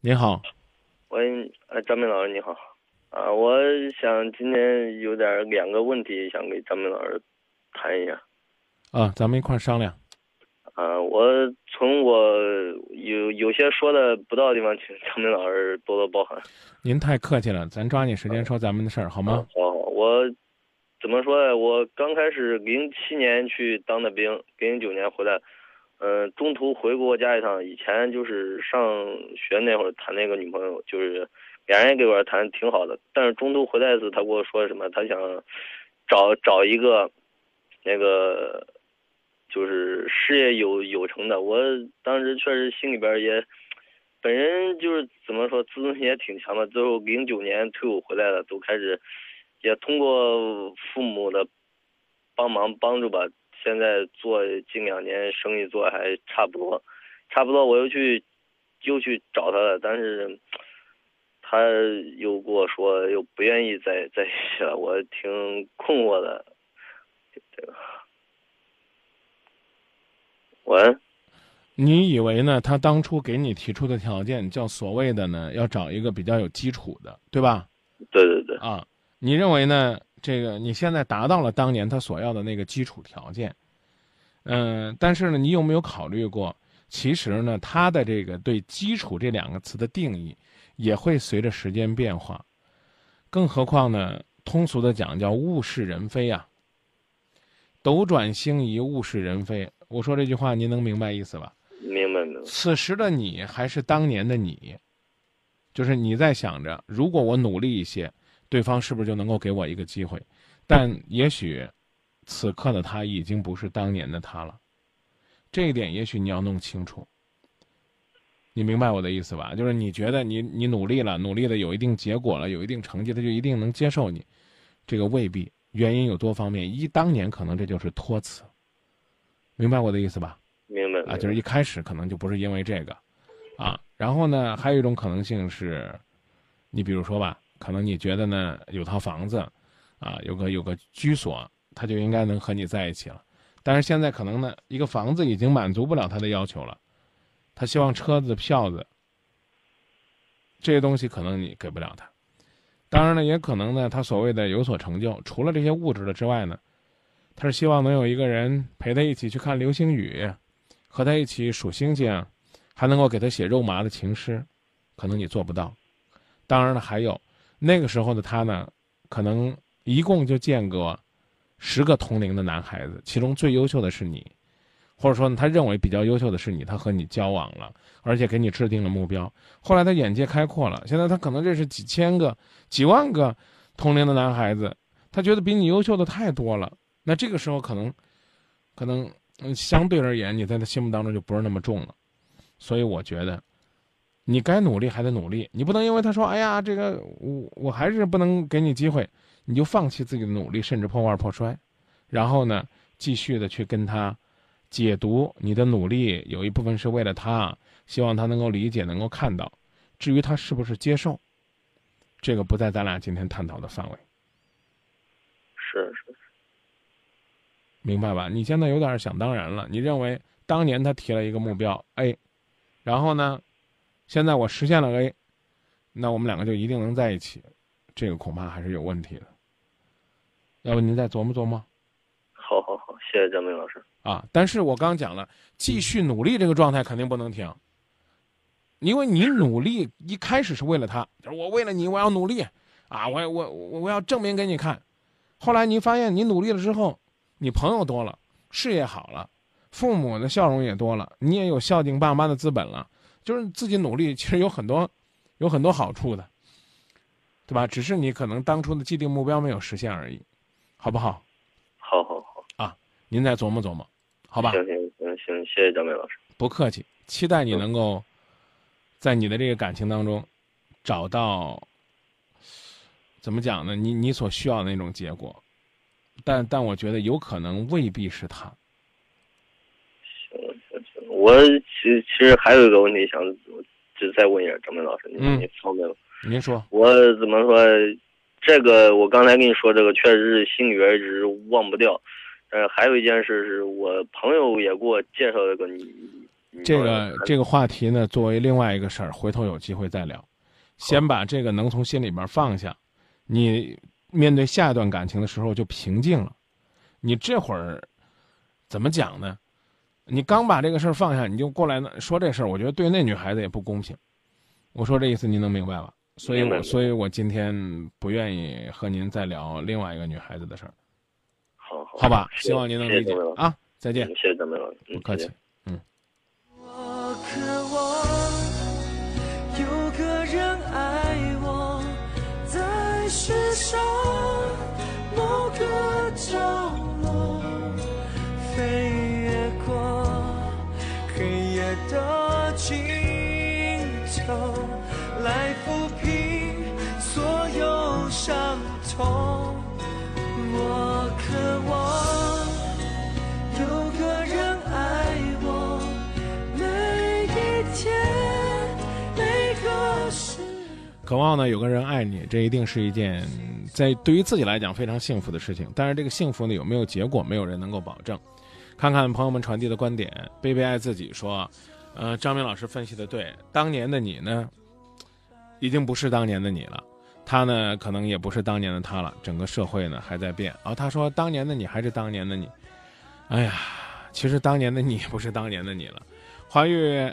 您好，喂，呃，张明老师你好，啊，我想今天有点两个问题想跟张明老师谈一下。啊，咱们一块儿商量。啊，我从我有有些说的不到的地方，请张明老师多多包涵。您太客气了，咱抓紧时间说咱们的事儿，好吗？好，我怎么说呢？我刚开始零七年去当的兵，零九年回来，嗯、中途回过家一趟。以前就是上学那会儿谈那个女朋友，就是俩人也给我谈挺好的，但是中途回来一次，他跟我说什么？他想找找一个那个就是事业有有成的。我当时确实心里边也，本人就是怎么说，自尊心也挺强的。最后零九年退伍回来了，都开始也通过父母的帮忙帮助吧，现在做近两年生意做得还差不多，差不多我又去又去找他了，但是他又跟我说又不愿意再在一起了，我挺困惑的。这个，喂，你以为呢？他当初给你提出的条件叫所谓的呢，要找一个比较有基础的，对吧？对对对，啊，你认为呢？这个你现在达到了当年他所要的那个基础条件，嗯、但是呢，你有没有考虑过，其实呢，他的这个对“基础”这两个词的定义也会随着时间变化，更何况呢，通俗的讲叫物是人非啊，斗转星移，物是人非。我说这句话，您能明白意思吧？明白明白，此时的你还是当年的你，就是你在想着，如果我努力一些，对方是不是就能够给我一个机会？但也许，此刻的他已经不是当年的他了，这一点也许你要弄清楚。你明白我的意思吧？就是你觉得你你努力了，努力的有一定结果了，有一定成绩，他就一定能接受你，这个未必。原因有多方面，一当年可能这就是托词，明白我的意思吧？明白啊，就是一开始可能就不是因为这个，啊，然后呢，还有一种可能性是，你比如说吧，可能你觉得呢有套房子，啊，有个有个居所，他就应该能和你在一起了，但是现在可能呢，一个房子已经满足不了他的要求了，他希望车子、票子，这些东西可能你给不了他，当然了，也可能呢，他所谓的有所成就，除了这些物质的之外呢，他是希望能有一个人陪他一起去看流星雨。和他一起数星星，还能够给他写肉麻的情诗，可能你做不到。当然了，还有那个时候的他呢，可能一共就见过十个同龄的男孩子，其中最优秀的是你，或者说，他认为比较优秀的是你，他和你交往了，而且给你制定了目标。后来他眼界开阔了，现在他可能认识几千个、几万个同龄的男孩子，他觉得比你优秀的太多了。那这个时候可能，可能。嗯，相对而言，你在他心目当中就不是那么重了，所以我觉得，你该努力还得努力，你不能因为他说，哎呀，这个我我还是不能给你机会，你就放弃自己的努力，甚至破罐破摔，然后呢，继续的去跟他解读你的努力有一部分是为了他，希望他能够理解，能够看到，至于他是不是接受，这个不在咱俩今天探讨的范围。是是是。明白吧？你现在有点想当然了。你认为当年他提了一个目标哎然后呢，现在我实现了 A，那我们两个就一定能在一起，这个恐怕还是有问题的。要不您再琢磨琢磨？好好好，谢谢江明老师。啊，但是我刚讲了，继续努力这个状态肯定不能停，因为你努力一开始是为了他，就是我为了你我要努力啊，我我我我要证明给你看。后来你发现你努力了之后。你朋友多了，事业好了，父母的笑容也多了，你也有孝敬爸妈的资本了。就是自己努力，其实有很多，有很多好处的，对吧？只是你可能当初的既定目标没有实现而已，好不好？好好好啊，您再琢磨琢磨，好吧？行行行行，谢谢张明老师。不客气，期待你能够在你的这个感情当中找到怎么讲呢？你你所需要的那种结果。但但我觉得有可能未必是他。我其其实还有一个问题想，就再问一下张明老师，你你方便吗？您说。我怎么说？这个我刚才跟你说，这个确实是心里边一直忘不掉。呃，还有一件事是我朋友也给我介绍了个你这个这个话题呢，作为另外一个事儿，回头有机会再聊。先把这个能从心里边放下，你面对下一段感情的时候就平静了。你这会儿怎么讲呢？你刚把这个事儿放下，你就过来呢说这事儿，我觉得对那女孩子也不公平。我说这意思您能明白吧？所以，我所以我今天不愿意和您再聊另外一个女孩子的事儿。好，好吧，希望您能理解啊！再见，谢谢张明老师，不客气。嗯。我渴望有个人爱我，在世上某个角痛。我渴望有个人爱我，每一天每个。渴望呢，有个人爱你，这一定是一件在对于自己来讲非常幸福的事情。但是这个幸福呢，有没有结果，没有人能够保证。看看朋友们传递的观点，贝贝爱自己说，呃，张明老师分析的对，当年的你呢？已经不是当年的你了，他呢可能也不是当年的他了。整个社会呢还在变。哦，他说当年的你还是当年的你，哎呀，其实当年的你不是当年的你了。华玉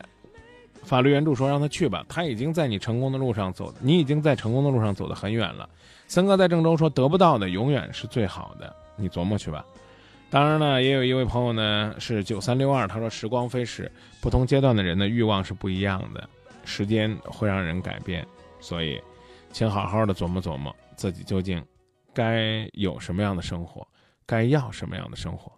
法律援助说让他去吧，他已经在你成功的路上走，你已经在成功的路上走得很远了。森哥在郑州说得不到的永远是最好的，你琢磨去吧。当然呢，也有一位朋友呢是九三六二，他说时光飞逝，不同阶段的人的欲望是不一样的，时间会让人改变。所以，请好好的琢磨琢磨，自己究竟该有什么样的生活，该要什么样的生活。